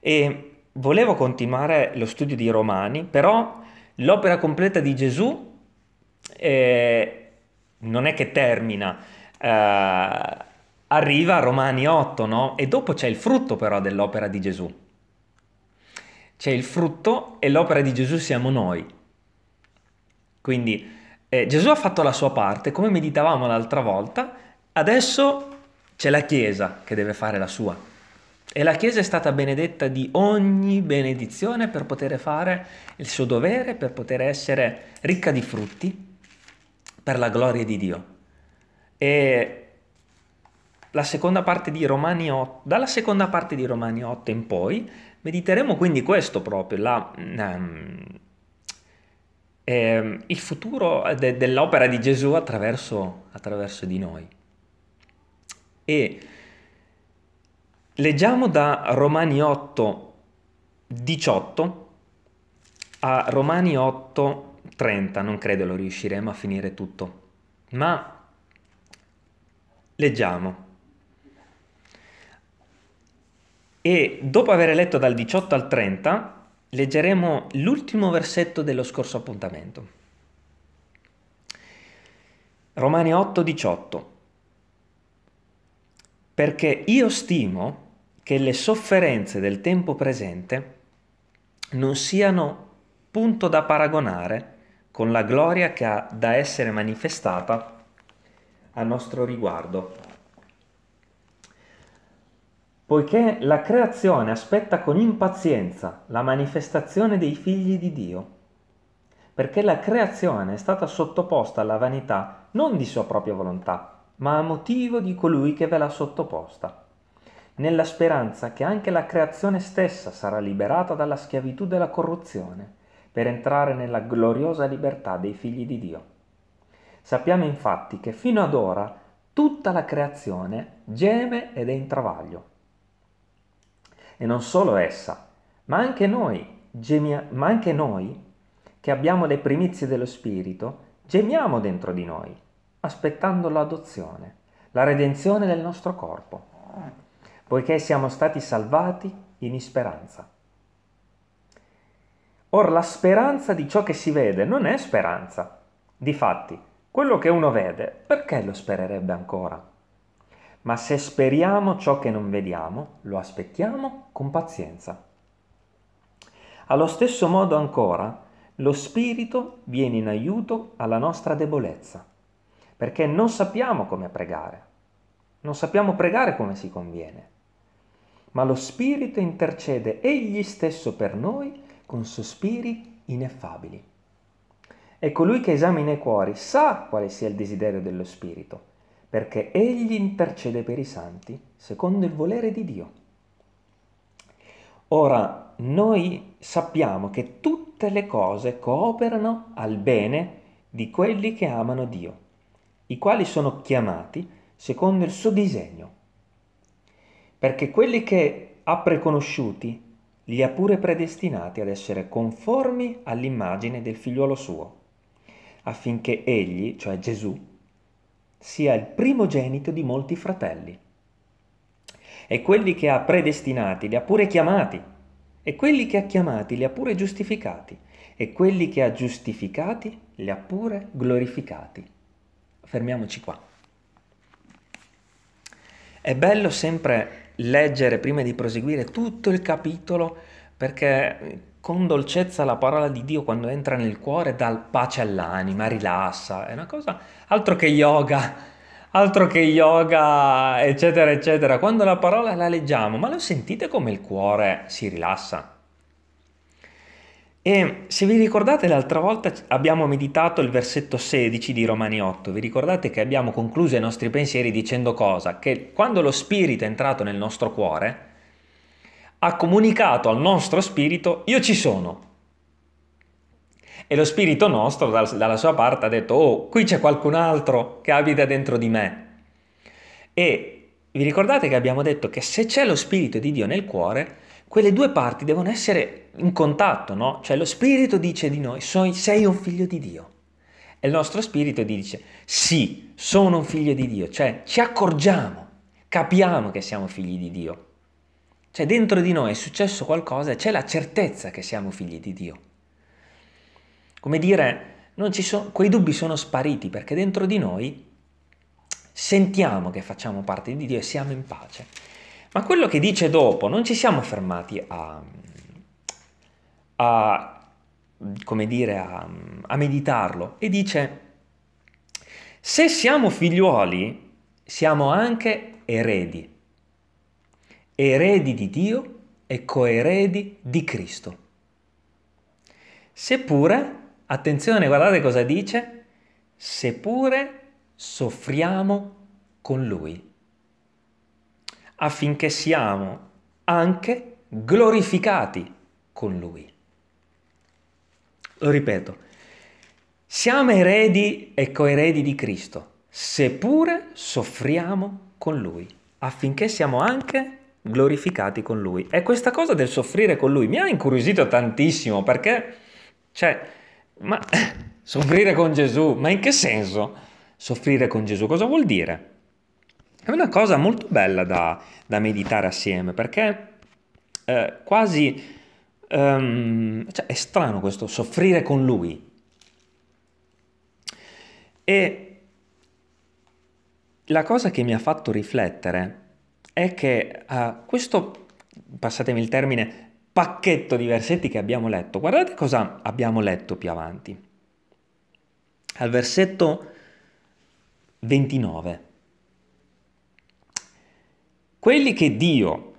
E volevo continuare lo studio di Romani, però l'opera completa di Gesù eh, non è che termina, eh, arriva a Romani 8, no? E dopo c'è il frutto però dell'opera di Gesù. C'è il frutto e l'opera di Gesù siamo noi. Quindi eh, Gesù ha fatto la sua parte, come meditavamo l'altra volta, adesso c'è la Chiesa che deve fare la sua. E la Chiesa è stata benedetta di ogni benedizione per poter fare il suo dovere, per poter essere ricca di frutti per la gloria di Dio. E la seconda parte di Romani 8, dalla seconda parte di Romani 8 in poi, mediteremo quindi questo proprio, la, um, eh, il futuro de, dell'opera di Gesù attraverso, attraverso di noi. E leggiamo da Romani 8, 18 a Romani 8, 30, non credo lo riusciremo a finire tutto, ma leggiamo. E dopo aver letto dal 18 al 30, leggeremo l'ultimo versetto dello scorso appuntamento. Romani 8, 18 perché io stimo che le sofferenze del tempo presente non siano punto da paragonare con la gloria che ha da essere manifestata a nostro riguardo. Poiché la creazione aspetta con impazienza la manifestazione dei figli di Dio, perché la creazione è stata sottoposta alla vanità non di sua propria volontà, ma a motivo di colui che ve l'ha sottoposta, nella speranza che anche la creazione stessa sarà liberata dalla schiavitù della corruzione, per entrare nella gloriosa libertà dei figli di Dio. Sappiamo infatti che fino ad ora tutta la creazione geme ed è in travaglio. E non solo essa, ma anche noi, gemia, ma anche noi che abbiamo le primizie dello Spirito, gemiamo dentro di noi aspettando l'adozione, la redenzione del nostro corpo, poiché siamo stati salvati in speranza. Or la speranza di ciò che si vede non è speranza. Difatti, quello che uno vede, perché lo spererebbe ancora? Ma se speriamo ciò che non vediamo, lo aspettiamo con pazienza. Allo stesso modo ancora, lo Spirito viene in aiuto alla nostra debolezza perché non sappiamo come pregare, non sappiamo pregare come si conviene, ma lo Spirito intercede egli stesso per noi con sospiri ineffabili. E colui che esamina i cuori sa quale sia il desiderio dello Spirito, perché egli intercede per i santi secondo il volere di Dio. Ora, noi sappiamo che tutte le cose cooperano al bene di quelli che amano Dio i quali sono chiamati secondo il suo disegno. Perché quelli che ha preconosciuti li ha pure predestinati ad essere conformi all'immagine del figliuolo suo, affinché egli, cioè Gesù, sia il primogenito di molti fratelli. E quelli che ha predestinati li ha pure chiamati, e quelli che ha chiamati li ha pure giustificati, e quelli che ha giustificati li ha pure glorificati fermiamoci qua. È bello sempre leggere prima di proseguire tutto il capitolo perché con dolcezza la parola di Dio quando entra nel cuore dà pace all'anima, rilassa, è una cosa altro che yoga, altro che yoga, eccetera, eccetera. Quando la parola la leggiamo, ma lo sentite come il cuore si rilassa? E se vi ricordate l'altra volta abbiamo meditato il versetto 16 di Romani 8, vi ricordate che abbiamo concluso i nostri pensieri dicendo cosa? Che quando lo Spirito è entrato nel nostro cuore, ha comunicato al nostro spirito io ci sono. E lo spirito nostro dalla sua parte ha detto oh qui c'è qualcun altro che abita dentro di me. E vi ricordate che abbiamo detto che se c'è lo spirito di Dio nel cuore, quelle due parti devono essere in contatto, no? Cioè lo spirito dice di noi, sei un figlio di Dio. E il nostro spirito dice, sì, sono un figlio di Dio. Cioè ci accorgiamo, capiamo che siamo figli di Dio. Cioè dentro di noi è successo qualcosa e c'è la certezza che siamo figli di Dio. Come dire, sono, quei dubbi sono spariti perché dentro di noi sentiamo che facciamo parte di Dio e siamo in pace. Ma quello che dice dopo, non ci siamo fermati a, a come dire, a, a meditarlo. E dice, se siamo figliuoli, siamo anche eredi. Eredi di Dio e coeredi di Cristo. Seppure, attenzione, guardate cosa dice, seppure soffriamo con Lui, affinché siamo anche glorificati con Lui. Lo ripeto, siamo eredi e coeredi di Cristo, seppure soffriamo con Lui, affinché siamo anche glorificati con lui. E questa cosa del soffrire con lui mi ha incuriosito tantissimo perché, cioè, ma soffrire con Gesù, ma in che senso soffrire con Gesù? Cosa vuol dire? È una cosa molto bella da, da meditare assieme perché eh, quasi um, cioè, è strano questo soffrire con lui. E la cosa che mi ha fatto riflettere è che uh, questo, passatemi il termine, pacchetto di versetti che abbiamo letto, guardate cosa abbiamo letto più avanti. Al versetto 29. Quelli che Dio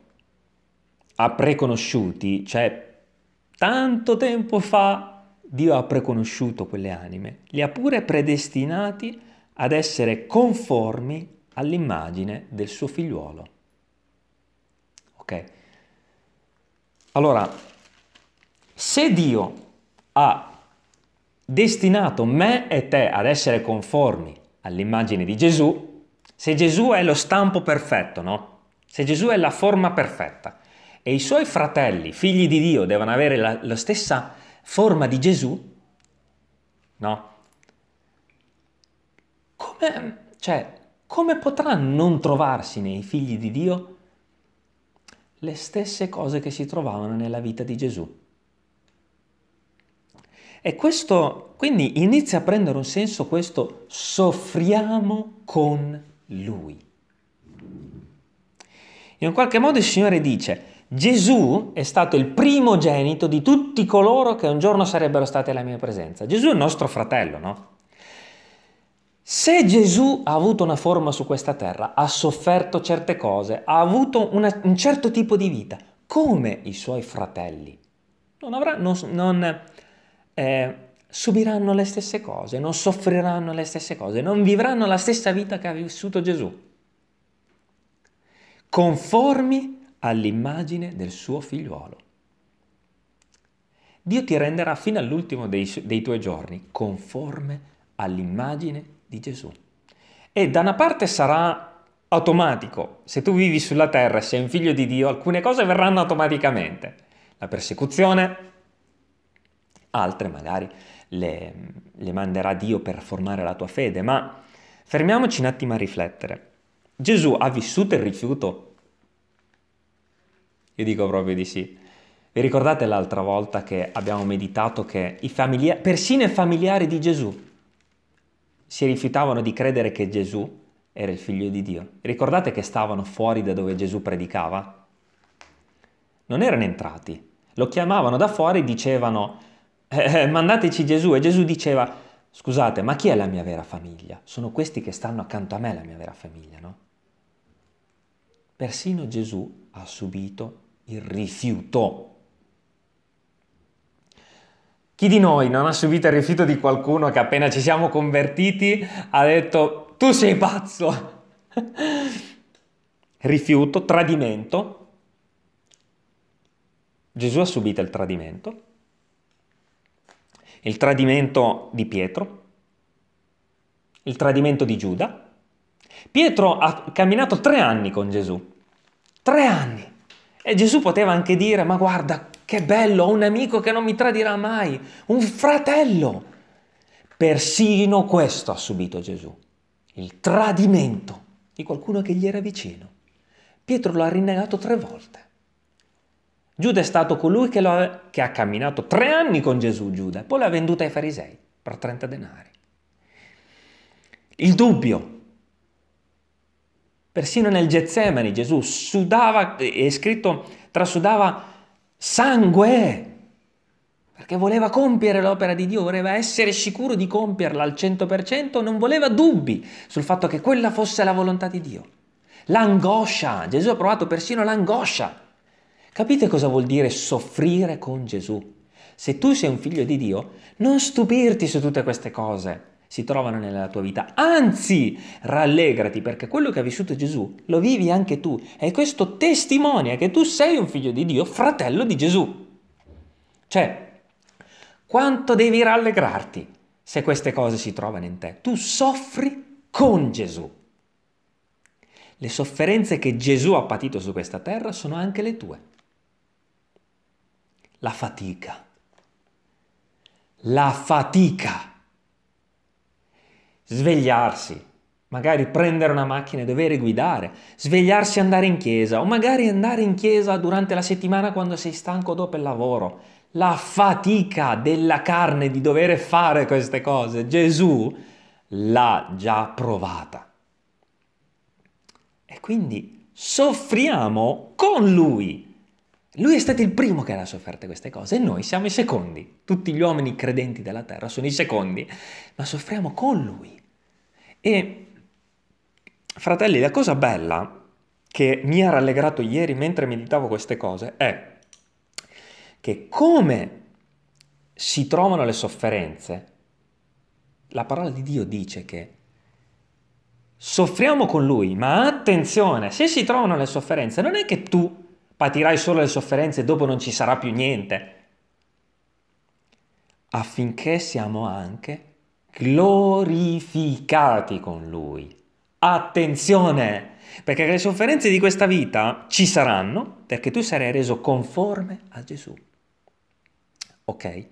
ha preconosciuti, cioè tanto tempo fa Dio ha preconosciuto quelle anime, li ha pure predestinati ad essere conformi all'immagine del suo figliuolo. Ok? Allora, se Dio ha destinato me e te ad essere conformi all'immagine di Gesù, se Gesù è lo stampo perfetto, no? Se Gesù è la forma perfetta e i suoi fratelli, figli di Dio, devono avere la, la stessa forma di Gesù, no? Come, cioè, come potranno non trovarsi nei figli di Dio le stesse cose che si trovavano nella vita di Gesù. E questo quindi inizia a prendere un senso questo soffriamo con Lui. In qualche modo il Signore dice Gesù è stato il primogenito di tutti coloro che un giorno sarebbero stati alla mia presenza. Gesù è il nostro fratello, no? Se Gesù ha avuto una forma su questa terra, ha sofferto certe cose, ha avuto una, un certo tipo di vita, come i suoi fratelli, non, avrà, non, non eh, subiranno le stesse cose, non soffriranno le stesse cose, non vivranno la stessa vita che ha vissuto Gesù, conformi all'immagine del suo figliuolo. Dio ti renderà fino all'ultimo dei, dei tuoi giorni conforme all'immagine di Gesù. E da una parte sarà automatico, se tu vivi sulla terra e sei un figlio di Dio, alcune cose verranno automaticamente. La persecuzione, altre magari le, le manderà Dio per formare la tua fede, ma fermiamoci un attimo a riflettere. Gesù ha vissuto il rifiuto? Io dico proprio di sì. Vi ricordate l'altra volta che abbiamo meditato che i familiari, persino i familiari di Gesù si rifiutavano di credere che Gesù era il figlio di Dio. Ricordate che stavano fuori da dove Gesù predicava? Non erano entrati, lo chiamavano da fuori e dicevano eh, eh, mandateci Gesù e Gesù diceva scusate ma chi è la mia vera famiglia? Sono questi che stanno accanto a me la mia vera famiglia, no? Persino Gesù ha subito il rifiuto chi di noi non ha subito il rifiuto di qualcuno che appena ci siamo convertiti ha detto tu sei pazzo? rifiuto, tradimento. Gesù ha subito il tradimento. Il tradimento di Pietro. Il tradimento di Giuda. Pietro ha camminato tre anni con Gesù. Tre anni. E Gesù poteva anche dire, ma guarda, che bello, ho un amico che non mi tradirà mai, un fratello. Persino questo ha subito Gesù, il tradimento di qualcuno che gli era vicino. Pietro lo ha rinnegato tre volte. Giuda è stato colui che, ha, che ha camminato tre anni con Gesù, Giuda, poi l'ha venduta ai farisei per 30 denari. Il dubbio. Persino nel Getsemani Gesù sudava, è scritto, trasudava sangue perché voleva compiere l'opera di Dio, voleva essere sicuro di compierla al 100%, non voleva dubbi sul fatto che quella fosse la volontà di Dio. L'angoscia, Gesù ha provato persino l'angoscia. Capite cosa vuol dire soffrire con Gesù? Se tu sei un figlio di Dio, non stupirti su tutte queste cose si trovano nella tua vita, anzi rallegrati perché quello che ha vissuto Gesù lo vivi anche tu e questo testimonia che tu sei un figlio di Dio, fratello di Gesù. Cioè, quanto devi rallegrarti se queste cose si trovano in te? Tu soffri con Gesù. Le sofferenze che Gesù ha patito su questa terra sono anche le tue. La fatica. La fatica. Svegliarsi, magari prendere una macchina e dover guidare, svegliarsi e andare in chiesa o magari andare in chiesa durante la settimana quando sei stanco dopo il lavoro la fatica della carne di dover fare queste cose, Gesù l'ha già provata. E quindi soffriamo con lui. Lui è stato il primo che ha sofferto queste cose e noi siamo i secondi. Tutti gli uomini credenti della terra sono i secondi, ma soffriamo con lui. E fratelli, la cosa bella che mi ha rallegrato ieri mentre meditavo queste cose è che come si trovano le sofferenze, la parola di Dio dice che soffriamo con Lui, ma attenzione, se si trovano le sofferenze, non è che tu patirai solo le sofferenze e dopo non ci sarà più niente, affinché siamo anche glorificati con Lui. Attenzione! Perché le sofferenze di questa vita ci saranno perché tu sarai reso conforme a Gesù ok?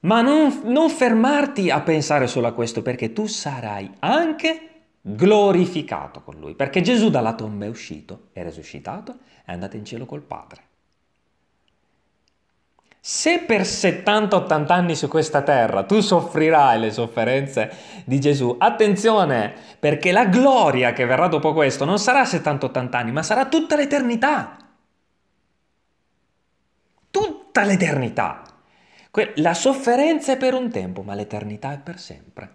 Ma non, non fermarti a pensare solo a questo perché tu sarai anche glorificato con lui, perché Gesù dalla tomba è uscito, è risuscitato, è andato in cielo col Padre. Se per 70-80 anni su questa terra tu soffrirai le sofferenze di Gesù, attenzione, perché la gloria che verrà dopo questo non sarà 70-80 anni, ma sarà tutta l'eternità. Tutta l'eternità. La sofferenza è per un tempo, ma l'eternità è per sempre.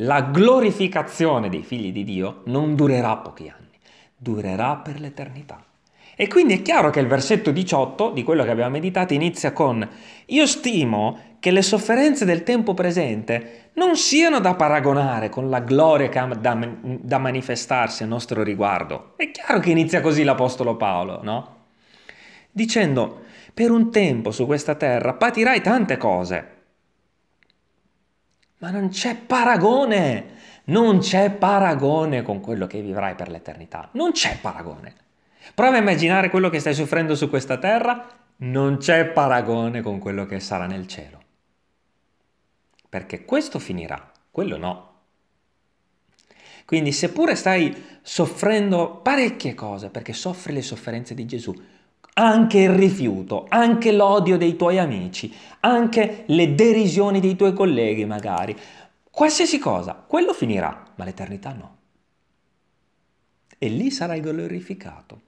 La glorificazione dei figli di Dio non durerà pochi anni, durerà per l'eternità. E quindi è chiaro che il versetto 18 di quello che abbiamo meditato inizia con Io stimo che le sofferenze del tempo presente non siano da paragonare con la gloria che da, da manifestarsi a nostro riguardo. È chiaro che inizia così l'Apostolo Paolo, no? Dicendo per un tempo su questa terra patirai tante cose. Ma non c'è paragone, non c'è paragone con quello che vivrai per l'eternità. Non c'è paragone. Prova a immaginare quello che stai soffrendo su questa terra, non c'è paragone con quello che sarà nel cielo. Perché questo finirà, quello no. Quindi seppure stai soffrendo parecchie cose, perché soffri le sofferenze di Gesù, anche il rifiuto, anche l'odio dei tuoi amici, anche le derisioni dei tuoi colleghi magari, qualsiasi cosa, quello finirà, ma l'eternità no. E lì sarai glorificato.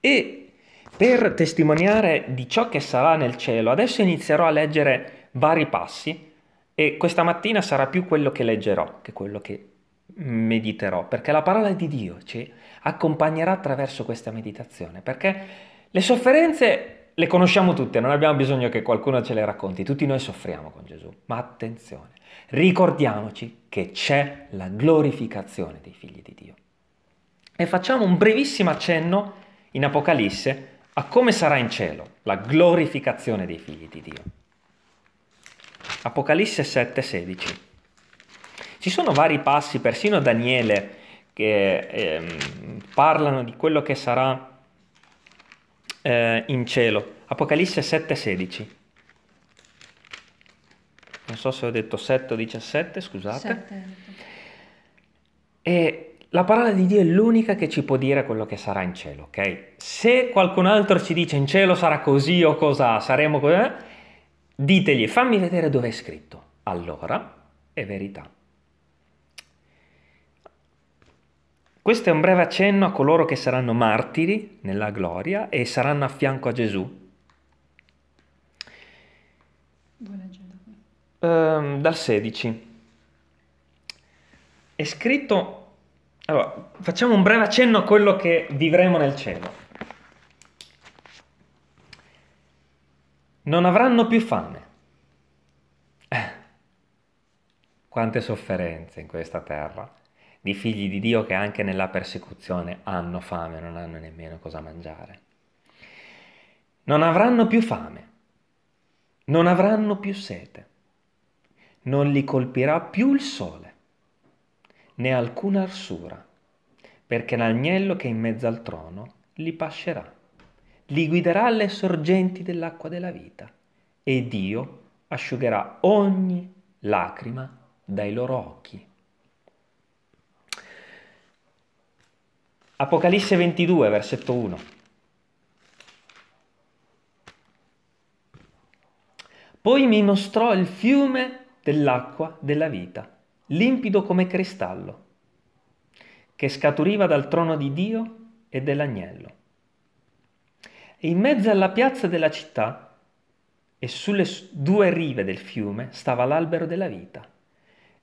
E per testimoniare di ciò che sarà nel cielo, adesso inizierò a leggere vari passi e questa mattina sarà più quello che leggerò che quello che mediterò, perché la parola di Dio ci accompagnerà attraverso questa meditazione, perché le sofferenze le conosciamo tutte, non abbiamo bisogno che qualcuno ce le racconti, tutti noi soffriamo con Gesù, ma attenzione, ricordiamoci che c'è la glorificazione dei figli di Dio. E facciamo un brevissimo accenno in Apocalisse a come sarà in cielo la glorificazione dei figli di Dio. Apocalisse 7:16. Ci sono vari passi, persino Daniele, che eh, parlano di quello che sarà eh, in cielo. Apocalisse 7:16. Non so se ho detto 7 o 17, scusate. 7. E la parola di Dio è l'unica che ci può dire quello che sarà in cielo, ok? Se qualcun altro ci dice in cielo sarà così o cosa, saremo così, eh, ditegli fammi vedere dove è scritto. Allora è verità. Questo è un breve accenno a coloro che saranno martiri nella gloria e saranno a fianco a Gesù. Uh, dal 16. È scritto allora, facciamo un breve accenno a quello che vivremo nel cielo. Non avranno più fame. Eh, quante sofferenze in questa terra di figli di Dio che anche nella persecuzione hanno fame, non hanno nemmeno cosa mangiare. Non avranno più fame, non avranno più sete, non li colpirà più il sole né alcuna arsura, perché l'agnello che è in mezzo al trono li pascerà, li guiderà alle sorgenti dell'acqua della vita, e Dio asciugherà ogni lacrima dai loro occhi. Apocalisse 22, versetto 1. Poi mi mostrò il fiume dell'acqua della vita limpido come cristallo, che scaturiva dal trono di Dio e dell'agnello. E in mezzo alla piazza della città e sulle due rive del fiume stava l'albero della vita.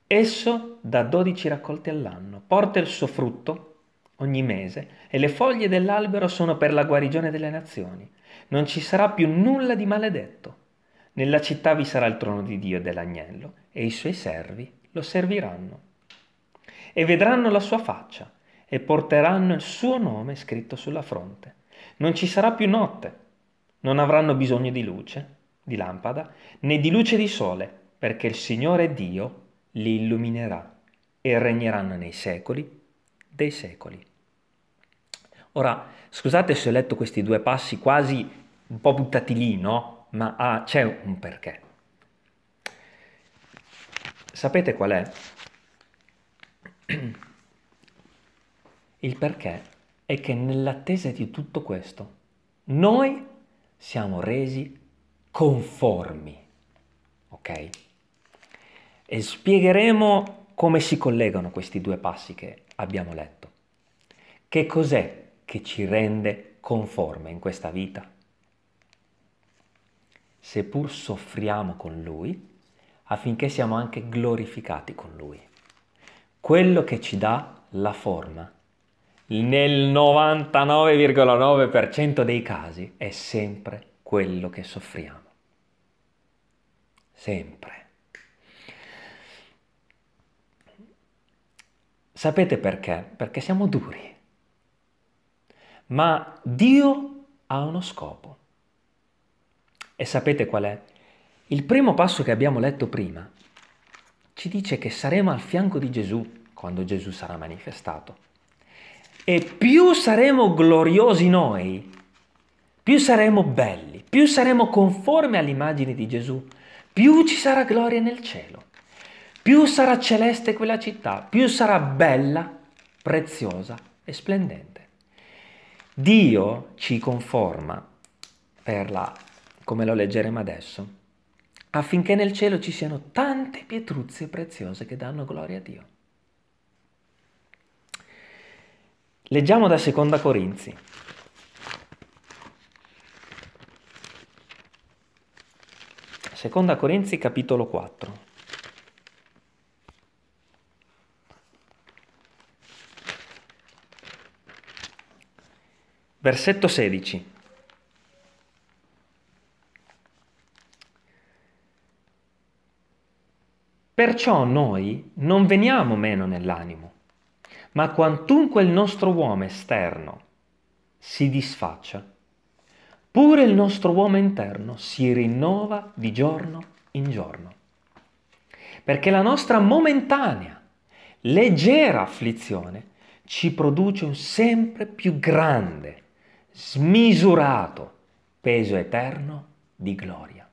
Esso dà dodici raccolti all'anno, porta il suo frutto ogni mese e le foglie dell'albero sono per la guarigione delle nazioni. Non ci sarà più nulla di maledetto. Nella città vi sarà il trono di Dio e dell'agnello e i suoi servi lo serviranno e vedranno la sua faccia e porteranno il suo nome scritto sulla fronte. Non ci sarà più notte, non avranno bisogno di luce, di lampada, né di luce di sole, perché il Signore Dio li illuminerà e regneranno nei secoli dei secoli. Ora, scusate se ho letto questi due passi quasi un po' buttati lì, no? Ma ah, c'è un perché. Sapete qual è? Il perché è che nell'attesa di tutto questo noi siamo resi conformi, ok? E spiegheremo come si collegano questi due passi che abbiamo letto. Che cos'è che ci rende conforme in questa vita? Seppur soffriamo con Lui, affinché siamo anche glorificati con Lui. Quello che ci dà la forma, nel 99,9% dei casi, è sempre quello che soffriamo. Sempre. Sapete perché? Perché siamo duri. Ma Dio ha uno scopo. E sapete qual è? Il primo passo che abbiamo letto prima ci dice che saremo al fianco di Gesù quando Gesù sarà manifestato. E più saremo gloriosi noi, più saremo belli, più saremo conformi all'immagine di Gesù, più ci sarà gloria nel cielo, più sarà celeste quella città, più sarà bella, preziosa e splendente. Dio ci conforma per la, come lo leggeremo adesso, affinché nel cielo ci siano tante pietruzze preziose che danno gloria a Dio. Leggiamo da Seconda Corinzi. Seconda Corinzi capitolo 4. Versetto 16. Perciò noi non veniamo meno nell'animo, ma quantunque il nostro uomo esterno si disfaccia, pure il nostro uomo interno si rinnova di giorno in giorno. Perché la nostra momentanea, leggera afflizione ci produce un sempre più grande, smisurato peso eterno di gloria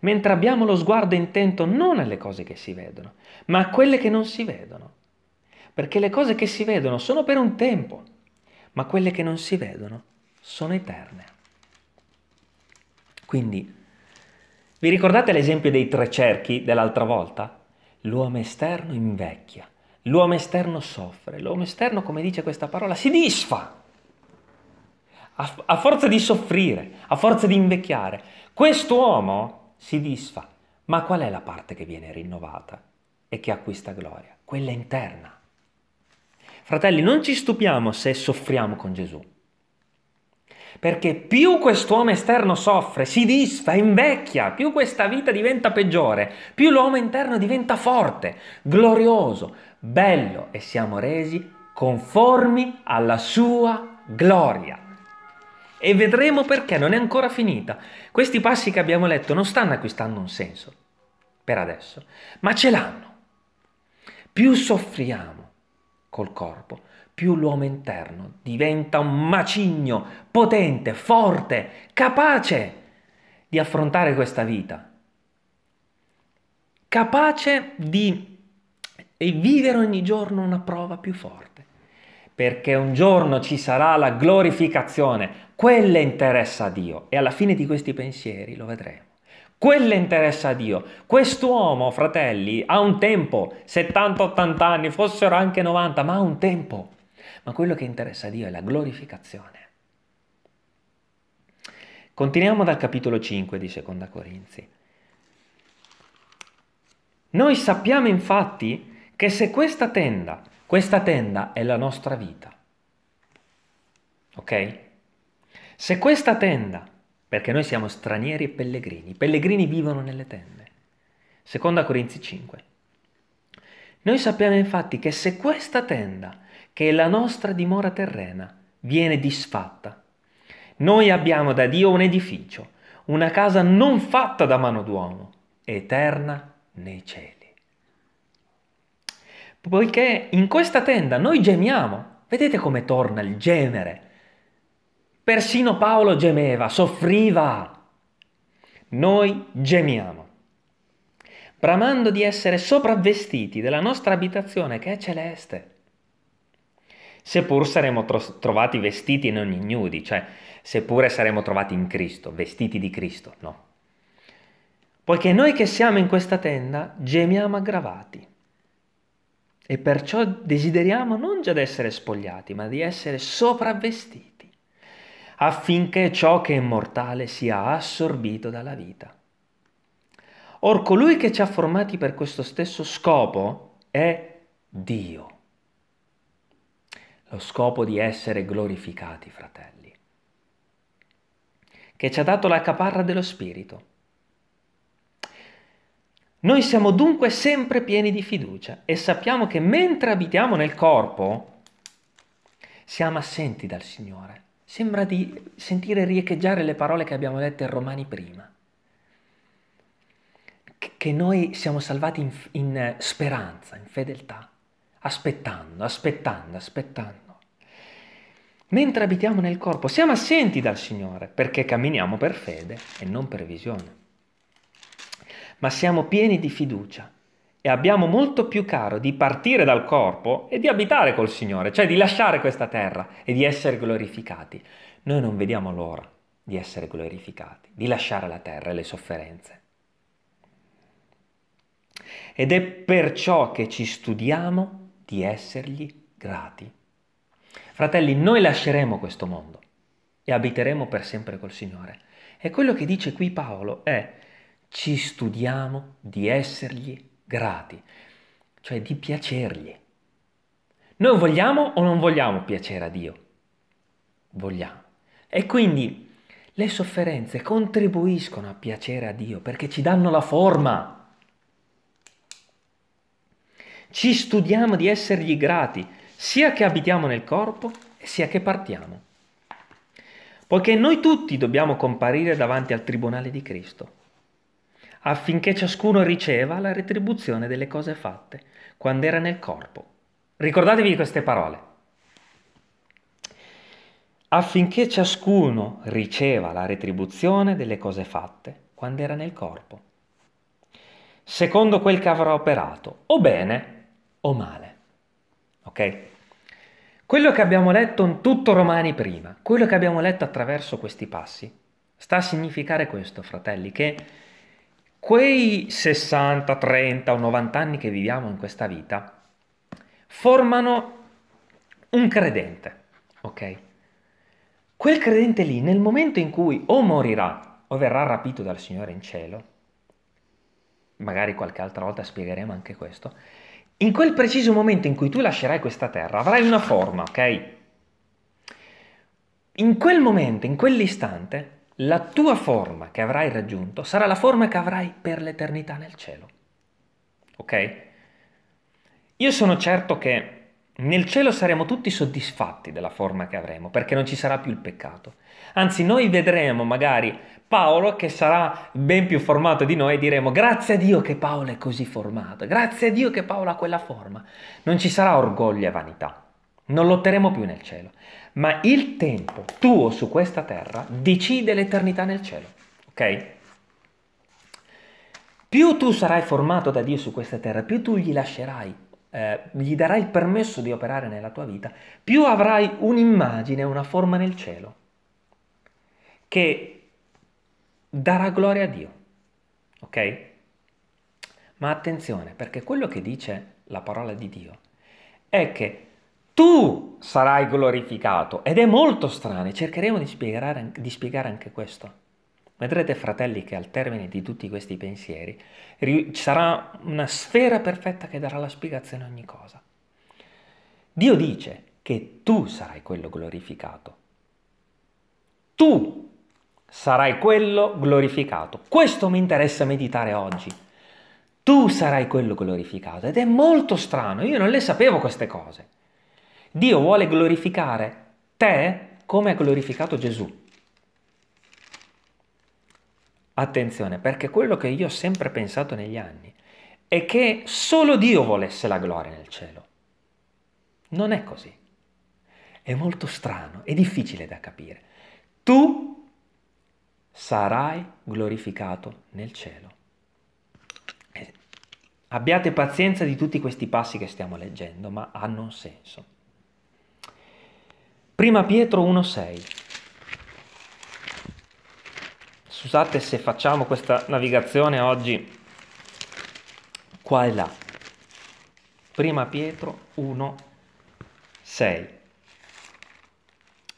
mentre abbiamo lo sguardo intento non alle cose che si vedono, ma a quelle che non si vedono. perché le cose che si vedono sono per un tempo, ma quelle che non si vedono sono eterne. Quindi, vi ricordate l'esempio dei tre cerchi dell'altra volta? L'uomo esterno invecchia, l'uomo esterno soffre, l'uomo esterno, come dice questa parola, si disfa. A, forza di soffrire, a forza di invecchiare, quest'uomo si disfa. Ma qual è la parte che viene rinnovata e che acquista gloria? Quella interna. Fratelli, non ci stupiamo se soffriamo con Gesù. Perché più quest'uomo esterno soffre, si disfa, invecchia, più questa vita diventa peggiore, più l'uomo interno diventa forte, glorioso, bello e siamo resi conformi alla sua gloria. E vedremo perché non è ancora finita. Questi passi che abbiamo letto non stanno acquistando un senso per adesso, ma ce l'hanno. Più soffriamo col corpo, più l'uomo interno diventa un macigno potente, forte, capace di affrontare questa vita, capace di vivere ogni giorno una prova più forte, perché un giorno ci sarà la glorificazione, quella interessa a Dio e alla fine di questi pensieri lo vedremo. Quella interessa a Dio. Quest'uomo, fratelli, ha un tempo, 70-80 anni, fossero anche 90, ma ha un tempo. Ma quello che interessa a Dio è la glorificazione. Continuiamo dal capitolo 5 di Seconda Corinzi. Noi sappiamo infatti che se questa tenda, questa tenda è la nostra vita, ok? Se questa tenda perché noi siamo stranieri e pellegrini. I pellegrini vivono nelle tende. Seconda Corinzi 5. Noi sappiamo infatti che se questa tenda, che è la nostra dimora terrena, viene disfatta, noi abbiamo da Dio un edificio, una casa non fatta da mano d'uomo, eterna nei cieli. Poiché in questa tenda noi gemiamo, vedete come torna il gemere Persino Paolo gemeva, soffriva. Noi gemiamo, bramando di essere sopravvestiti della nostra abitazione che è celeste. Seppur saremo tro- trovati vestiti non ignudi, cioè seppure saremo trovati in Cristo, vestiti di Cristo, no. Poiché noi che siamo in questa tenda gemiamo aggravati e perciò desideriamo non già di essere spogliati, ma di essere sopravvestiti affinché ciò che è mortale sia assorbito dalla vita. Or colui che ci ha formati per questo stesso scopo è Dio. Lo scopo di essere glorificati, fratelli, che ci ha dato la caparra dello Spirito. Noi siamo dunque sempre pieni di fiducia e sappiamo che mentre abitiamo nel corpo, siamo assenti dal Signore Sembra di sentire riecheggiare le parole che abbiamo letto in Romani prima. Che noi siamo salvati in, in speranza, in fedeltà, aspettando, aspettando, aspettando. Mentre abitiamo nel corpo, siamo assenti dal Signore perché camminiamo per fede e non per visione. Ma siamo pieni di fiducia e abbiamo molto più caro di partire dal corpo e di abitare col Signore, cioè di lasciare questa terra e di essere glorificati. Noi non vediamo l'ora di essere glorificati, di lasciare la terra e le sofferenze. Ed è perciò che ci studiamo di essergli grati. Fratelli, noi lasceremo questo mondo e abiteremo per sempre col Signore. E quello che dice qui Paolo è ci studiamo di essergli grati cioè di piacergli. Noi vogliamo o non vogliamo piacere a Dio? Vogliamo. E quindi le sofferenze contribuiscono a piacere a Dio perché ci danno la forma. Ci studiamo di essergli grati, sia che abitiamo nel corpo, sia che partiamo. Poiché noi tutti dobbiamo comparire davanti al tribunale di Cristo affinché ciascuno riceva la retribuzione delle cose fatte quando era nel corpo. Ricordatevi queste parole. Affinché ciascuno riceva la retribuzione delle cose fatte quando era nel corpo, secondo quel che avrà operato, o bene o male. Ok? Quello che abbiamo letto in tutto Romani prima, quello che abbiamo letto attraverso questi passi, sta a significare questo, fratelli, che quei 60, 30 o 90 anni che viviamo in questa vita formano un credente, ok? Quel credente lì, nel momento in cui o morirà o verrà rapito dal Signore in cielo, magari qualche altra volta spiegheremo anche questo, in quel preciso momento in cui tu lascerai questa terra avrai una forma, ok? In quel momento, in quell'istante, la tua forma che avrai raggiunto sarà la forma che avrai per l'eternità nel cielo. Ok? Io sono certo che nel cielo saremo tutti soddisfatti della forma che avremo, perché non ci sarà più il peccato. Anzi, noi vedremo magari Paolo che sarà ben più formato di noi e diremo grazie a Dio che Paolo è così formato, grazie a Dio che Paolo ha quella forma. Non ci sarà orgoglio e vanità, non lotteremo più nel cielo, ma il tempo tuo su questa terra decide l'eternità nel cielo, ok? Più tu sarai formato da Dio su questa terra, più tu gli lascerai eh, gli darai il permesso di operare nella tua vita, più avrai un'immagine, una forma nel cielo che darà gloria a Dio. Ok? Ma attenzione, perché quello che dice la parola di Dio è che tu sarai glorificato ed è molto strano e cercheremo di spiegare, di spiegare anche questo. Vedrete, fratelli, che al termine di tutti questi pensieri ci sarà una sfera perfetta che darà la spiegazione a ogni cosa. Dio dice che tu sarai quello glorificato. Tu sarai quello glorificato. Questo mi interessa meditare oggi. Tu sarai quello glorificato. Ed è molto strano, io non le sapevo queste cose. Dio vuole glorificare te come ha glorificato Gesù. Attenzione, perché quello che io ho sempre pensato negli anni è che solo Dio volesse la gloria nel cielo. Non è così. È molto strano, è difficile da capire. Tu sarai glorificato nel cielo. Eh, abbiate pazienza di tutti questi passi che stiamo leggendo, ma hanno un senso. Prima Pietro 1,6 Scusate se facciamo questa navigazione oggi qua e là. Prima Pietro 1, 6.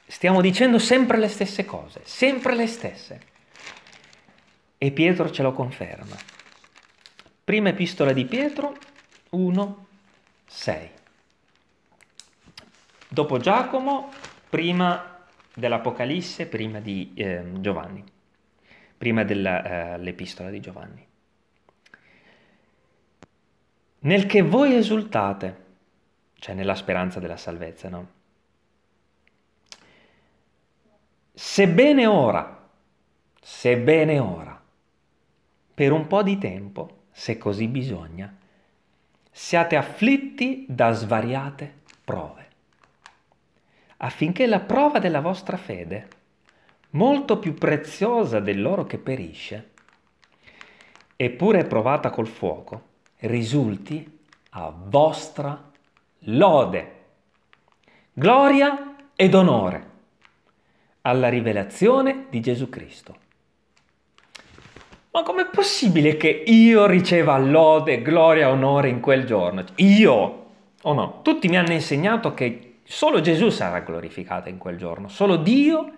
Stiamo dicendo sempre le stesse cose, sempre le stesse. E Pietro ce lo conferma. Prima epistola di Pietro 1, 6. Dopo Giacomo, prima dell'Apocalisse, prima di eh, Giovanni prima dell'epistola eh, di Giovanni. Nel che voi esultate, cioè nella speranza della salvezza, no? Sebbene ora, sebbene ora, per un po' di tempo, se così bisogna, siate afflitti da svariate prove, affinché la prova della vostra fede, molto più preziosa dell'oro che perisce, eppure provata col fuoco, risulti a vostra lode, gloria ed onore alla rivelazione di Gesù Cristo. Ma com'è possibile che io riceva lode, gloria onore in quel giorno? Io o no? Tutti mi hanno insegnato che solo Gesù sarà glorificato in quel giorno, solo Dio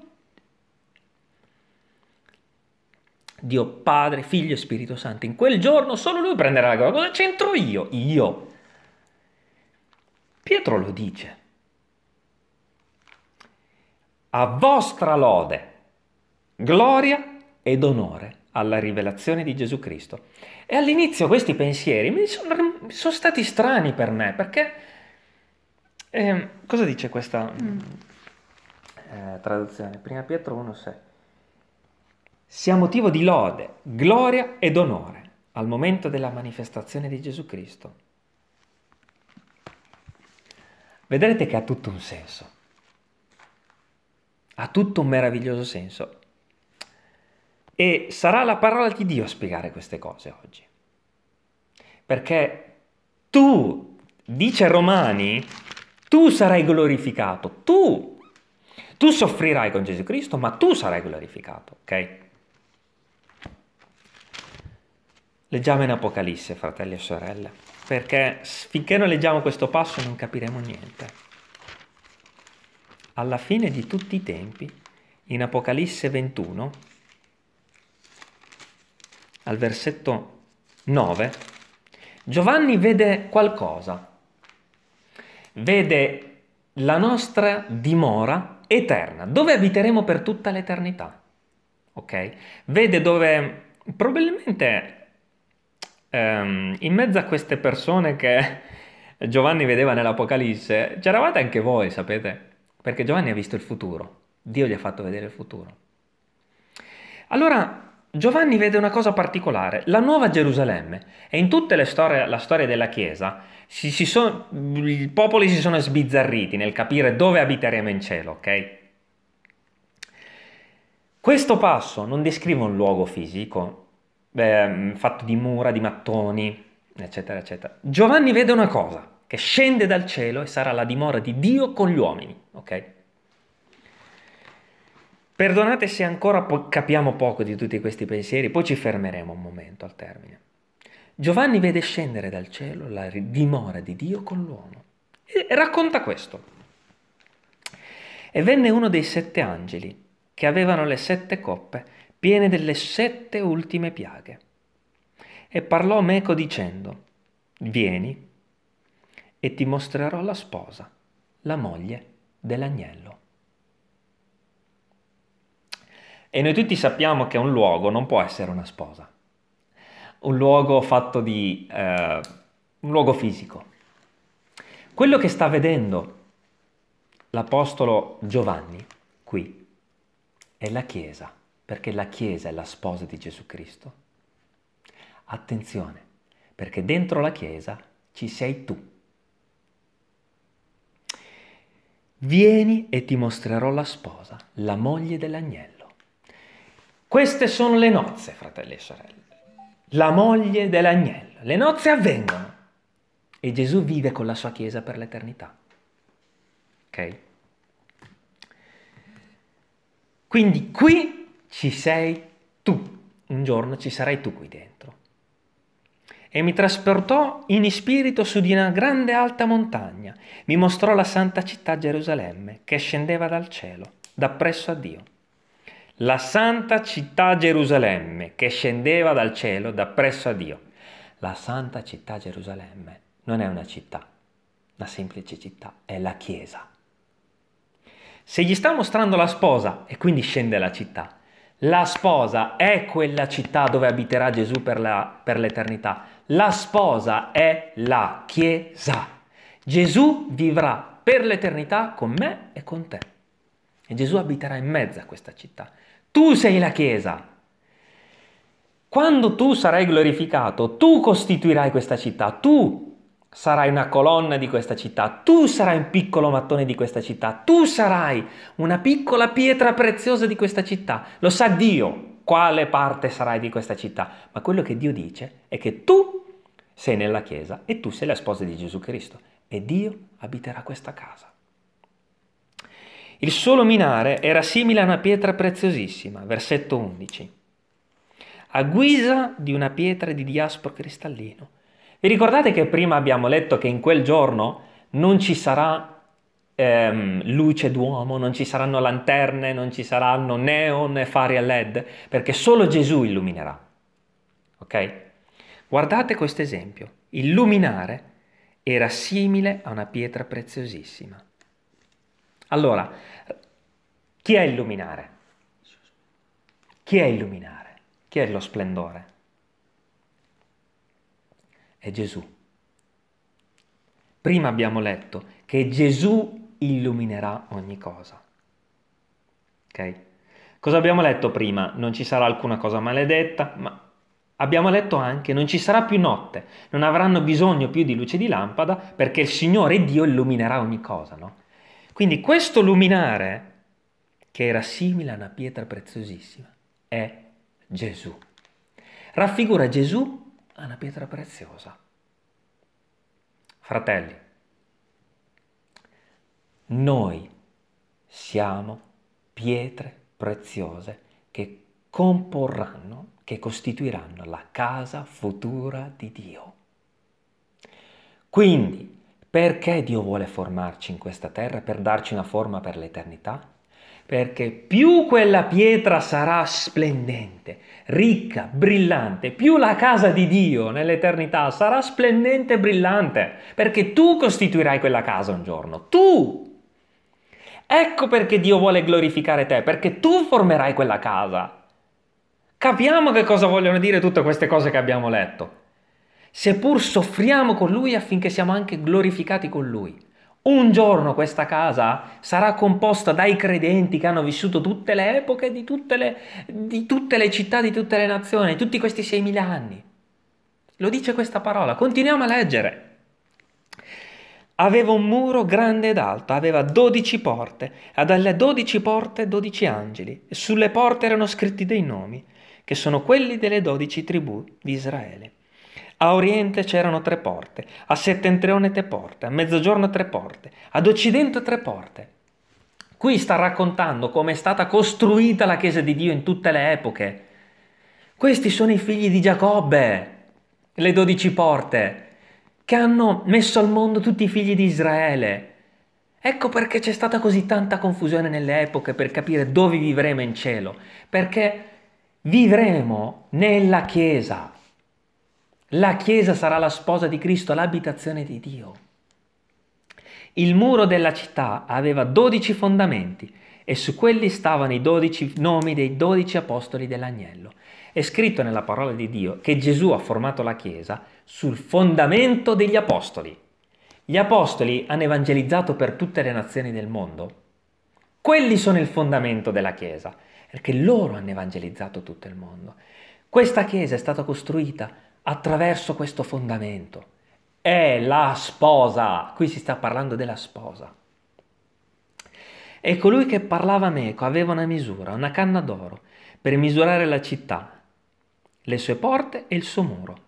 Dio Padre, Figlio e Spirito Santo. In quel giorno solo lui prenderà la gloria. Cosa c'entro io? Io. Pietro lo dice. A vostra lode, gloria ed onore alla rivelazione di Gesù Cristo. E all'inizio questi pensieri sono, sono stati strani per me, perché eh, cosa dice questa mm. eh, traduzione? Prima Pietro 1,6 sia motivo di lode, gloria ed onore al momento della manifestazione di Gesù Cristo. Vedrete che ha tutto un senso, ha tutto un meraviglioso senso. E sarà la parola di Dio a spiegare queste cose oggi. Perché tu, dice Romani, tu sarai glorificato, tu. Tu soffrirai con Gesù Cristo, ma tu sarai glorificato, ok? Leggiamo in Apocalisse, fratelli e sorelle, perché finché non leggiamo questo passo non capiremo niente. Alla fine di tutti i tempi, in Apocalisse 21, al versetto 9, Giovanni vede qualcosa. Vede la nostra dimora eterna, dove abiteremo per tutta l'eternità. Ok? Vede dove probabilmente ehm, in mezzo a queste persone che Giovanni vedeva nell'Apocalisse, c'eravate anche voi, sapete? Perché Giovanni ha visto il futuro. Dio gli ha fatto vedere il futuro. Allora, Giovanni vede una cosa particolare, la nuova Gerusalemme. E in tutte le storie, la storia della Chiesa, si, si son, i popoli si sono sbizzarriti nel capire dove abiteremo in cielo, ok? Questo passo non descrive un luogo fisico, eh, fatto di mura, di mattoni, eccetera, eccetera. Giovanni vede una cosa, che scende dal cielo e sarà la dimora di Dio con gli uomini, ok? Perdonate se ancora po- capiamo poco di tutti questi pensieri, poi ci fermeremo un momento al termine. Giovanni vede scendere dal cielo la dimora di Dio con l'uomo e racconta questo. E venne uno dei sette angeli che avevano le sette coppe piene delle sette ultime piaghe e parlò meco dicendo, vieni e ti mostrerò la sposa, la moglie dell'agnello. E noi tutti sappiamo che un luogo non può essere una sposa, un luogo fatto di... Eh, un luogo fisico. Quello che sta vedendo l'Apostolo Giovanni qui è la Chiesa, perché la Chiesa è la sposa di Gesù Cristo. Attenzione, perché dentro la Chiesa ci sei tu. Vieni e ti mostrerò la sposa, la moglie dell'agnello. Queste sono le nozze, fratelli e sorelle. La moglie dell'agnello. Le nozze avvengono e Gesù vive con la sua Chiesa per l'eternità. Ok? Quindi qui ci sei tu, un giorno ci sarai tu qui dentro. E mi trasportò in spirito su di una grande alta montagna, mi mostrò la santa città Gerusalemme che scendeva dal cielo, da presso a Dio la santa città Gerusalemme che scendeva dal cielo da presso a Dio. La santa città Gerusalemme non è una città, una semplice città, è la Chiesa. Se gli sta mostrando la sposa e quindi scende la città, la sposa è quella città dove abiterà Gesù per, la, per l'eternità. La sposa è la Chiesa. Gesù vivrà per l'eternità con me e con te. E Gesù abiterà in mezzo a questa città. Tu sei la Chiesa. Quando tu sarai glorificato, tu costituirai questa città, tu sarai una colonna di questa città, tu sarai un piccolo mattone di questa città, tu sarai una piccola pietra preziosa di questa città. Lo sa Dio quale parte sarai di questa città, ma quello che Dio dice è che tu sei nella Chiesa e tu sei la sposa di Gesù Cristo e Dio abiterà questa casa. Il suo luminare era simile a una pietra preziosissima, versetto 11, a guisa di una pietra di diaspro cristallino. Vi ricordate che prima abbiamo letto che in quel giorno non ci sarà ehm, luce d'uomo, non ci saranno lanterne, non ci saranno neon e fari a led, perché solo Gesù illuminerà. Ok? Guardate questo esempio. Il luminare era simile a una pietra preziosissima. Allora, chi è illuminare? Chi è illuminare? Chi è lo splendore? È Gesù. Prima abbiamo letto che Gesù illuminerà ogni cosa. Ok? Cosa abbiamo letto prima? Non ci sarà alcuna cosa maledetta, ma abbiamo letto anche non ci sarà più notte, non avranno bisogno più di luce di lampada perché il Signore Dio illuminerà ogni cosa, no? Quindi questo luminare che era simile a una pietra preziosissima, è Gesù. Raffigura Gesù a una pietra preziosa. Fratelli, noi siamo pietre preziose che comporranno, che costituiranno la casa futura di Dio. Quindi, perché Dio vuole formarci in questa terra per darci una forma per l'eternità? Perché più quella pietra sarà splendente, ricca, brillante, più la casa di Dio nell'eternità sarà splendente e brillante, perché tu costituirai quella casa un giorno, tu! Ecco perché Dio vuole glorificare te, perché tu formerai quella casa. Capiamo che cosa vogliono dire tutte queste cose che abbiamo letto. Seppur soffriamo con Lui affinché siamo anche glorificati con Lui. Un giorno questa casa sarà composta dai credenti che hanno vissuto tutte le epoche di tutte le, di tutte le città, di tutte le nazioni, tutti questi 6.000 anni. Lo dice questa parola, continuiamo a leggere. Aveva un muro grande ed alto, aveva dodici porte, e dalle dodici porte dodici angeli, e sulle porte erano scritti dei nomi, che sono quelli delle dodici tribù di Israele. A oriente c'erano tre porte, a settentrione tre porte, a mezzogiorno tre porte, ad occidente tre porte. Qui sta raccontando come è stata costruita la Chiesa di Dio in tutte le epoche. Questi sono i figli di Giacobbe, le dodici porte che hanno messo al mondo tutti i figli di Israele. Ecco perché c'è stata così tanta confusione nelle epoche per capire dove vivremo in cielo, perché vivremo nella Chiesa. La Chiesa sarà la sposa di Cristo, l'abitazione di Dio. Il muro della città aveva dodici fondamenti e su quelli stavano i dodici nomi dei dodici apostoli dell'agnello. È scritto nella parola di Dio che Gesù ha formato la Chiesa sul fondamento degli apostoli. Gli apostoli hanno evangelizzato per tutte le nazioni del mondo. Quelli sono il fondamento della Chiesa, perché loro hanno evangelizzato tutto il mondo. Questa Chiesa è stata costruita attraverso questo fondamento. È la sposa, qui si sta parlando della sposa. E colui che parlava meco aveva una misura, una canna d'oro, per misurare la città le sue porte e il suo muro.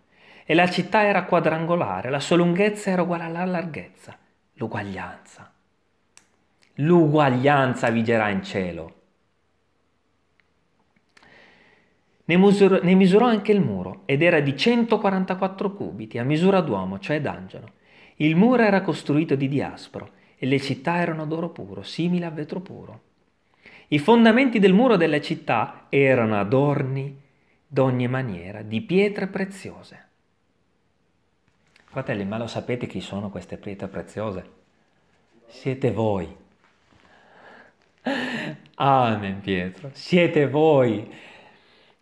E la città era quadrangolare, la sua lunghezza era uguale alla larghezza. L'uguaglianza. L'uguaglianza vigerà in cielo. Ne, misur- ne misurò anche il muro ed era di 144 cubiti a misura d'uomo, cioè d'angelo. Il muro era costruito di diaspro e le città erano d'oro puro, simili a vetro puro. I fondamenti del muro delle città erano adorni d'ogni maniera, di pietre preziose. Fratelli, ma lo sapete chi sono queste pietre preziose? Siete voi. Amen, Pietro. Siete voi.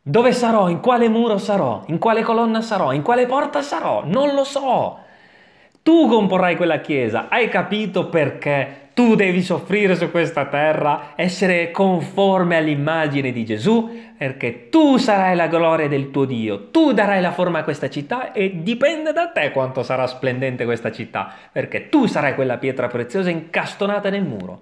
Dove sarò? In quale muro sarò? In quale colonna sarò? In quale porta sarò? Non lo so. Tu comporrai quella chiesa. Hai capito perché tu devi soffrire su questa terra, essere conforme all'immagine di Gesù, perché tu sarai la gloria del tuo Dio, tu darai la forma a questa città e dipende da te quanto sarà splendente questa città, perché tu sarai quella pietra preziosa incastonata nel muro.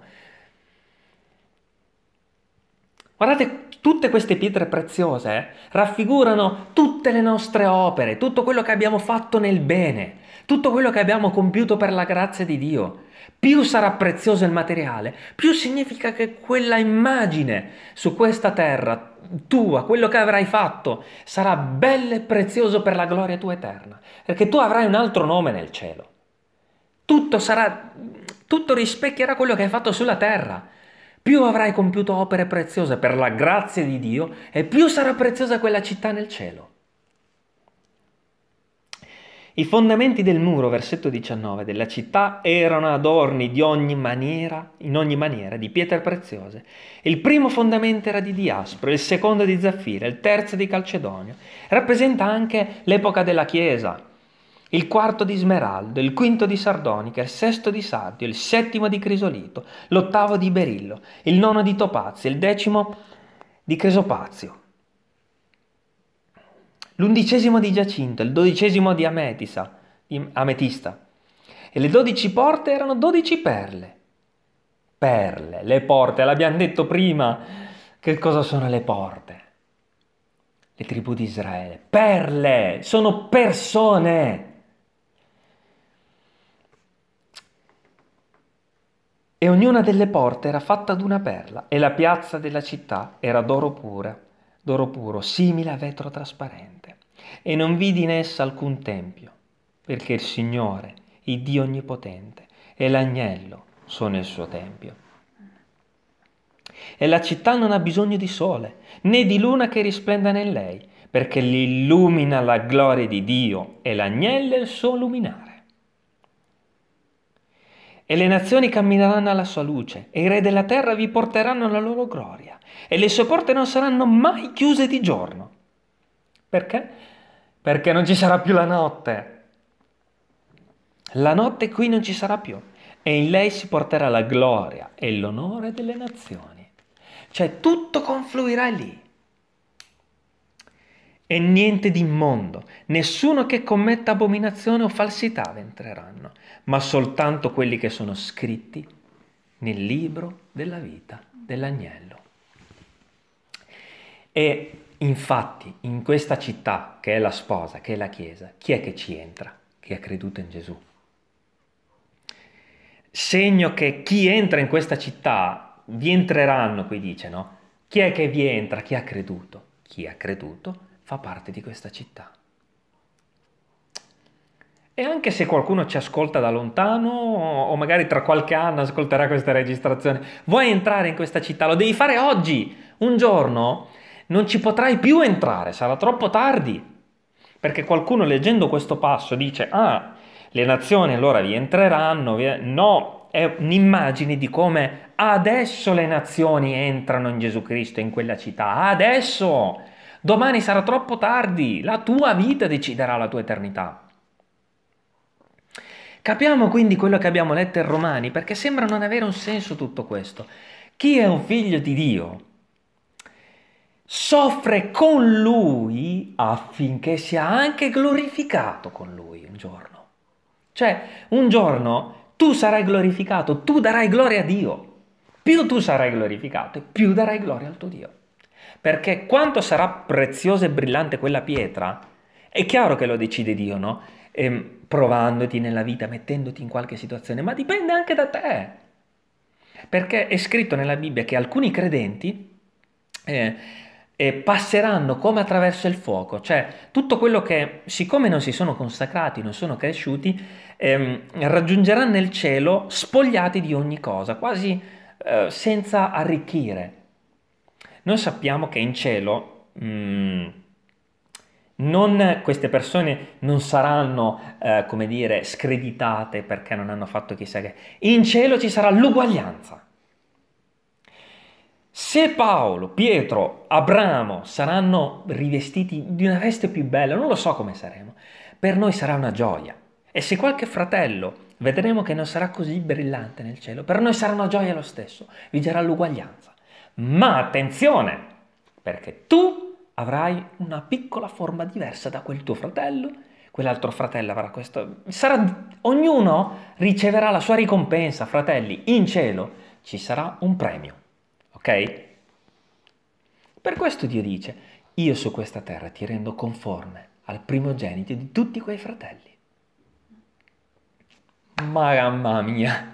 Guardate, tutte queste pietre preziose raffigurano tutte le nostre opere, tutto quello che abbiamo fatto nel bene, tutto quello che abbiamo compiuto per la grazia di Dio. Più sarà prezioso il materiale, più significa che quella immagine su questa terra tua, quello che avrai fatto, sarà bello e prezioso per la gloria tua eterna, perché tu avrai un altro nome nel cielo. Tutto sarà, tutto rispecchierà quello che hai fatto sulla terra. Più avrai compiuto opere preziose per la grazia di Dio e più sarà preziosa quella città nel cielo. I fondamenti del muro, versetto 19, della città erano adorni di ogni maniera, in ogni maniera, di pietre preziose. Il primo fondamento era di diaspro, il secondo di zaffiro, il terzo di calcedonio. Rappresenta anche l'epoca della Chiesa. Il quarto di smeraldo, il quinto di sardonica, il sesto di sardio, il settimo di crisolito, l'ottavo di berillo, il nono di topazio, il decimo di cresopazio l'undicesimo di Giacinto, il dodicesimo di, Ametisa, Ametista. E le dodici porte erano dodici perle. Perle, le porte, l'abbiamo detto prima. Che cosa sono le porte? Le tribù di Israele. Perle, sono persone. E ognuna delle porte era fatta d'una perla, e la piazza della città era d'oro puro, d'oro puro, simile a vetro trasparente. E non vidi in essa alcun tempio, perché il Signore, il Dio Onnipotente, e l'agnello sono il suo tempio. E la città non ha bisogno di sole, né di luna che risplenda in lei, perché l'illumina la gloria di Dio e l'agnello è il suo luminare. E le nazioni cammineranno alla sua luce, e i re della terra vi porteranno la loro gloria, e le sue porte non saranno mai chiuse di giorno. Perché? Perché non ci sarà più la notte. La notte qui non ci sarà più, e in lei si porterà la gloria e l'onore delle nazioni. Cioè tutto confluirà lì. E niente di immondo, nessuno che commetta abominazione o falsità entreranno, ma soltanto quelli che sono scritti nel libro della vita dell'agnello. E infatti in questa città, che è la sposa, che è la Chiesa, chi è che ci entra? Chi ha creduto in Gesù. Segno che chi entra in questa città, vi entreranno, qui dice, no? Chi è che vi entra? Chi ha creduto? Chi ha creduto fa parte di questa città. E anche se qualcuno ci ascolta da lontano o magari tra qualche anno ascolterà questa registrazione, vuoi entrare in questa città, lo devi fare oggi. Un giorno non ci potrai più entrare, sarà troppo tardi. Perché qualcuno leggendo questo passo dice, ah, le nazioni allora vi entreranno. No, è un'immagine di come adesso le nazioni entrano in Gesù Cristo, in quella città. Adesso! Domani sarà troppo tardi, la tua vita deciderà la tua eternità. Capiamo quindi quello che abbiamo letto in Romani, perché sembra non avere un senso tutto questo. Chi è un figlio di Dio soffre con lui affinché sia anche glorificato con lui un giorno. Cioè, un giorno tu sarai glorificato, tu darai gloria a Dio. Più tu sarai glorificato, più darai gloria al tuo Dio. Perché quanto sarà preziosa e brillante quella pietra, è chiaro che lo decide Dio, no? Ehm, provandoti nella vita, mettendoti in qualche situazione, ma dipende anche da te. Perché è scritto nella Bibbia che alcuni credenti eh, eh, passeranno come attraverso il fuoco, cioè tutto quello che, siccome non si sono consacrati, non sono cresciuti, ehm, raggiungeranno il cielo spogliati di ogni cosa, quasi eh, senza arricchire. Noi sappiamo che in cielo mh, mm, non, queste persone non saranno, eh, come dire, screditate perché non hanno fatto chissà che. In cielo ci sarà l'uguaglianza. Se Paolo, Pietro, Abramo saranno rivestiti di una veste più bella, non lo so come saremo, per noi sarà una gioia. E se qualche fratello vedremo che non sarà così brillante nel cielo, per noi sarà una gioia lo stesso, vigerà l'uguaglianza. Ma attenzione, perché tu avrai una piccola forma diversa da quel tuo fratello, quell'altro fratello avrà questo. Sarà, ognuno riceverà la sua ricompensa, fratelli, in cielo ci sarà un premio, ok? Per questo Dio dice, io su questa terra ti rendo conforme al primogenito di tutti quei fratelli. Mamma mia!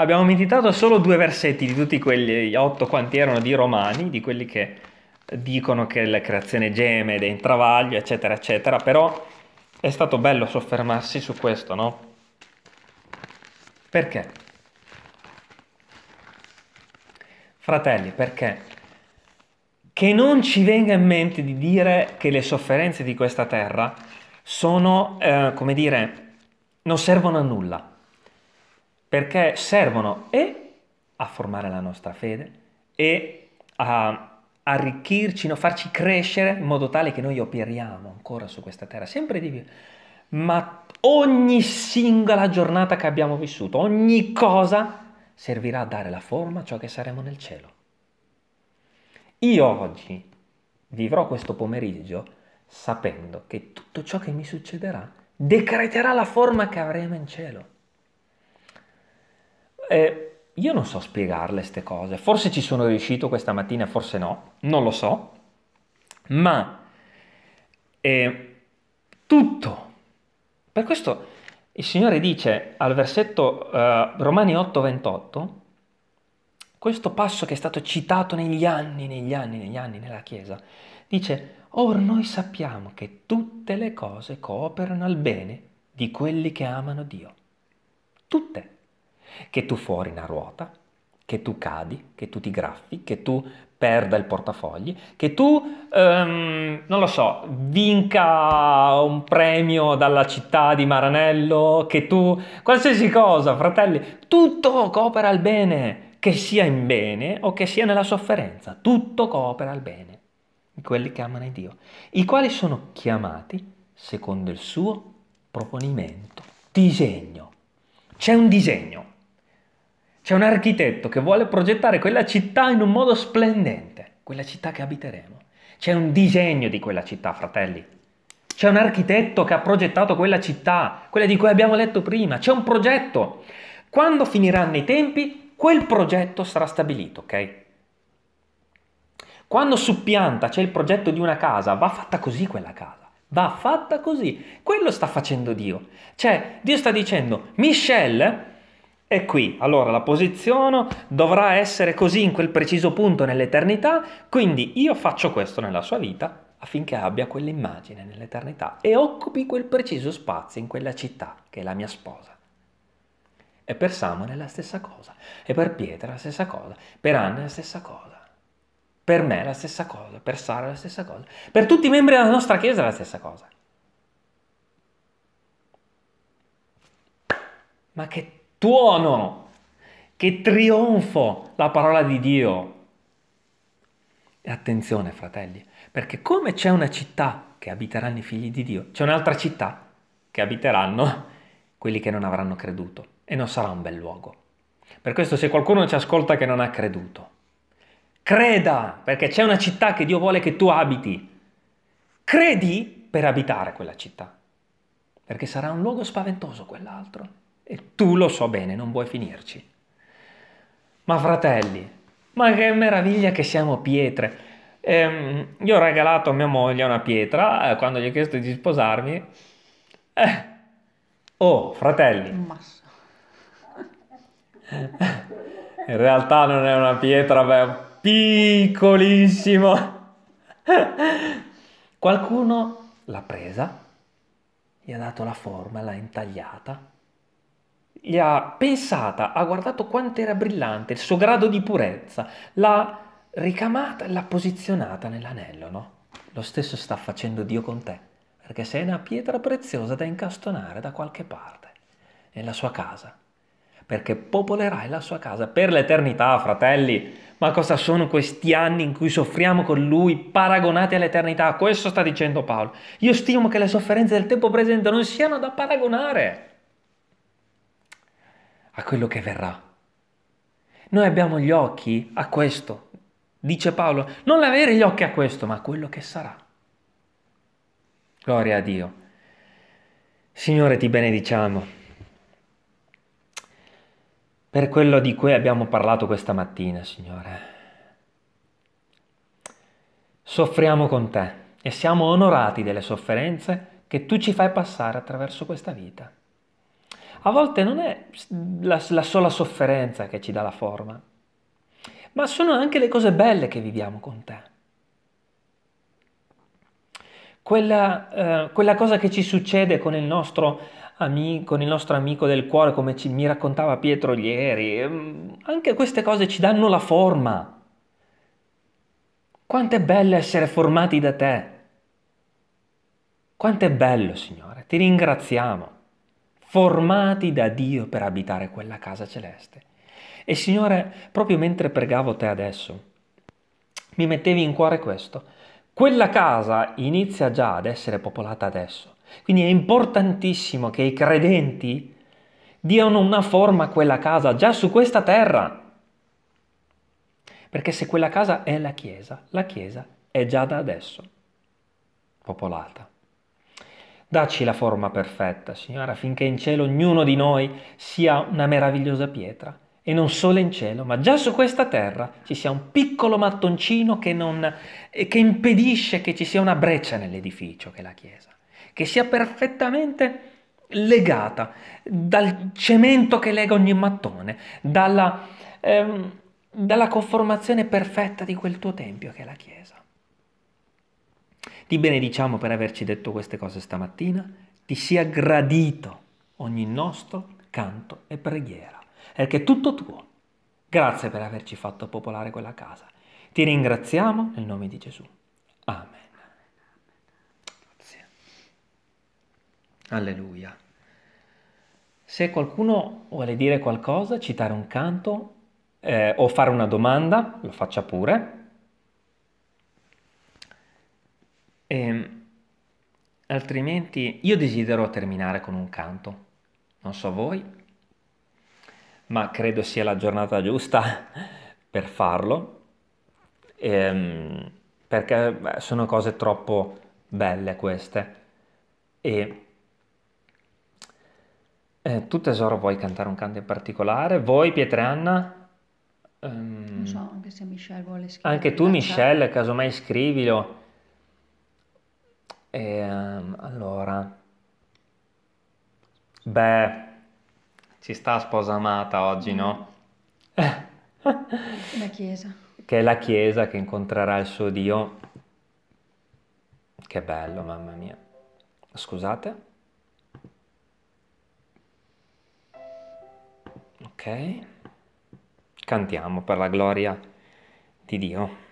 Abbiamo meditato solo due versetti di tutti quegli otto quanti erano di Romani, di quelli che dicono che la creazione geme ed è in travaglio, eccetera, eccetera, però è stato bello soffermarsi su questo, no? Perché? Fratelli, perché? Che non ci venga in mente di dire che le sofferenze di questa terra sono, eh, come dire, non servono a nulla perché servono e a formare la nostra fede e a arricchirci, a farci crescere in modo tale che noi operiamo ancora su questa terra, sempre di più. Ma ogni singola giornata che abbiamo vissuto, ogni cosa servirà a dare la forma a ciò che saremo nel cielo. Io oggi vivrò questo pomeriggio sapendo che tutto ciò che mi succederà decreterà la forma che avremo in cielo. Eh, io non so spiegarle queste cose, forse ci sono riuscito questa mattina, forse no, non lo so, ma eh, tutto, per questo il Signore dice al versetto uh, Romani 8:28, questo passo che è stato citato negli anni, negli anni, negli anni nella Chiesa, dice, or noi sappiamo che tutte le cose cooperano al bene di quelli che amano Dio. Tutte. Che tu fuori una ruota, che tu cadi, che tu ti graffi, che tu perda il portafogli, che tu, um, non lo so, vinca un premio dalla città di Maranello, che tu, qualsiasi cosa, fratelli, tutto coopera al bene, che sia in bene o che sia nella sofferenza, tutto coopera al bene di quelli che amano Dio, i quali sono chiamati secondo il suo proponimento, disegno. C'è un disegno c'è un architetto che vuole progettare quella città in un modo splendente, quella città che abiteremo. C'è un disegno di quella città, fratelli. C'è un architetto che ha progettato quella città, quella di cui abbiamo letto prima. C'è un progetto. Quando finiranno i tempi, quel progetto sarà stabilito, ok? Quando su pianta c'è il progetto di una casa, va fatta così quella casa. Va fatta così. Quello sta facendo Dio. Cioè, Dio sta dicendo, Michelle è qui, allora la posiziono, dovrà essere così in quel preciso punto nell'eternità, quindi io faccio questo nella sua vita affinché abbia quell'immagine nell'eternità e occupi quel preciso spazio in quella città che è la mia sposa. E per Samuel è la stessa cosa, e per Pietro è la stessa cosa, per Anna è la stessa cosa, per me è la stessa cosa, per Sara è la stessa cosa, per tutti i membri della nostra Chiesa è la stessa cosa. Ma che tuono, che trionfo la parola di Dio. E attenzione, fratelli, perché come c'è una città che abiteranno i figli di Dio, c'è un'altra città che abiteranno quelli che non avranno creduto e non sarà un bel luogo. Per questo se qualcuno ci ascolta che non ha creduto, creda, perché c'è una città che Dio vuole che tu abiti. Credi per abitare quella città, perché sarà un luogo spaventoso quell'altro. E tu lo so bene, non vuoi finirci. Ma fratelli, ma che meraviglia che siamo pietre. Eh, io ho regalato a mia moglie una pietra eh, quando gli ho chiesto di sposarmi. Eh. Oh, fratelli. In realtà non è una pietra, beh, è un piccolissimo. Qualcuno l'ha presa, gli ha dato la forma, l'ha intagliata gli ha pensata, ha guardato quanto era brillante, il suo grado di purezza, l'ha ricamata e l'ha posizionata nell'anello, no? Lo stesso sta facendo Dio con te, perché sei una pietra preziosa da incastonare da qualche parte, nella sua casa, perché popolerai la sua casa per l'eternità, fratelli. Ma cosa sono questi anni in cui soffriamo con Lui paragonati all'eternità? Questo sta dicendo Paolo. Io stimo che le sofferenze del tempo presente non siano da paragonare a quello che verrà. Noi abbiamo gli occhi a questo, dice Paolo, non avere gli occhi a questo, ma a quello che sarà. Gloria a Dio. Signore, ti benediciamo per quello di cui abbiamo parlato questa mattina, Signore. Soffriamo con te e siamo onorati delle sofferenze che tu ci fai passare attraverso questa vita. A volte non è la, la sola sofferenza che ci dà la forma, ma sono anche le cose belle che viviamo con te. Quella, eh, quella, cosa che ci succede con il, nostro amico, con il nostro amico del cuore, come ci, mi raccontava Pietro ieri, ehm, anche queste cose ci danno la forma. Quanto è bello essere formati da te. Quanto è bello, Signore. Ti ringraziamo formati da Dio per abitare quella casa celeste. E Signore, proprio mentre pregavo te adesso, mi mettevi in cuore questo. Quella casa inizia già ad essere popolata adesso. Quindi è importantissimo che i credenti diano una forma a quella casa già su questa terra. Perché se quella casa è la Chiesa, la Chiesa è già da adesso popolata. Dacci la forma perfetta, Signore, affinché in cielo ognuno di noi sia una meravigliosa pietra. E non solo in cielo, ma già su questa terra ci sia un piccolo mattoncino che, non, che impedisce che ci sia una breccia nell'edificio, che è la Chiesa. Che sia perfettamente legata dal cemento che lega ogni mattone, dalla, ehm, dalla conformazione perfetta di quel tuo tempio che è la Chiesa. Ti benediciamo per averci detto queste cose stamattina, ti sia gradito ogni nostro canto e preghiera, perché è tutto tuo. Grazie per averci fatto popolare quella casa. Ti ringraziamo nel nome di Gesù. Amen. Grazie. Alleluia. Se qualcuno vuole dire qualcosa, citare un canto eh, o fare una domanda, lo faccia pure. E, ehm, altrimenti io desidero terminare con un canto. Non so voi, ma credo sia la giornata giusta per farlo, ehm, perché beh, sono cose troppo belle queste. E eh, tu tesoro vuoi cantare un canto in particolare? Voi Pietrianna? Um, non so, anche se Michelle vuole scrivere. Anche tu Michelle, casomai scrivilo. E, um, allora, beh, ci sta sposa amata oggi, no? La Chiesa. Che è la Chiesa che incontrerà il suo Dio. Che bello, mamma mia. Scusate. Ok? Cantiamo per la gloria di Dio.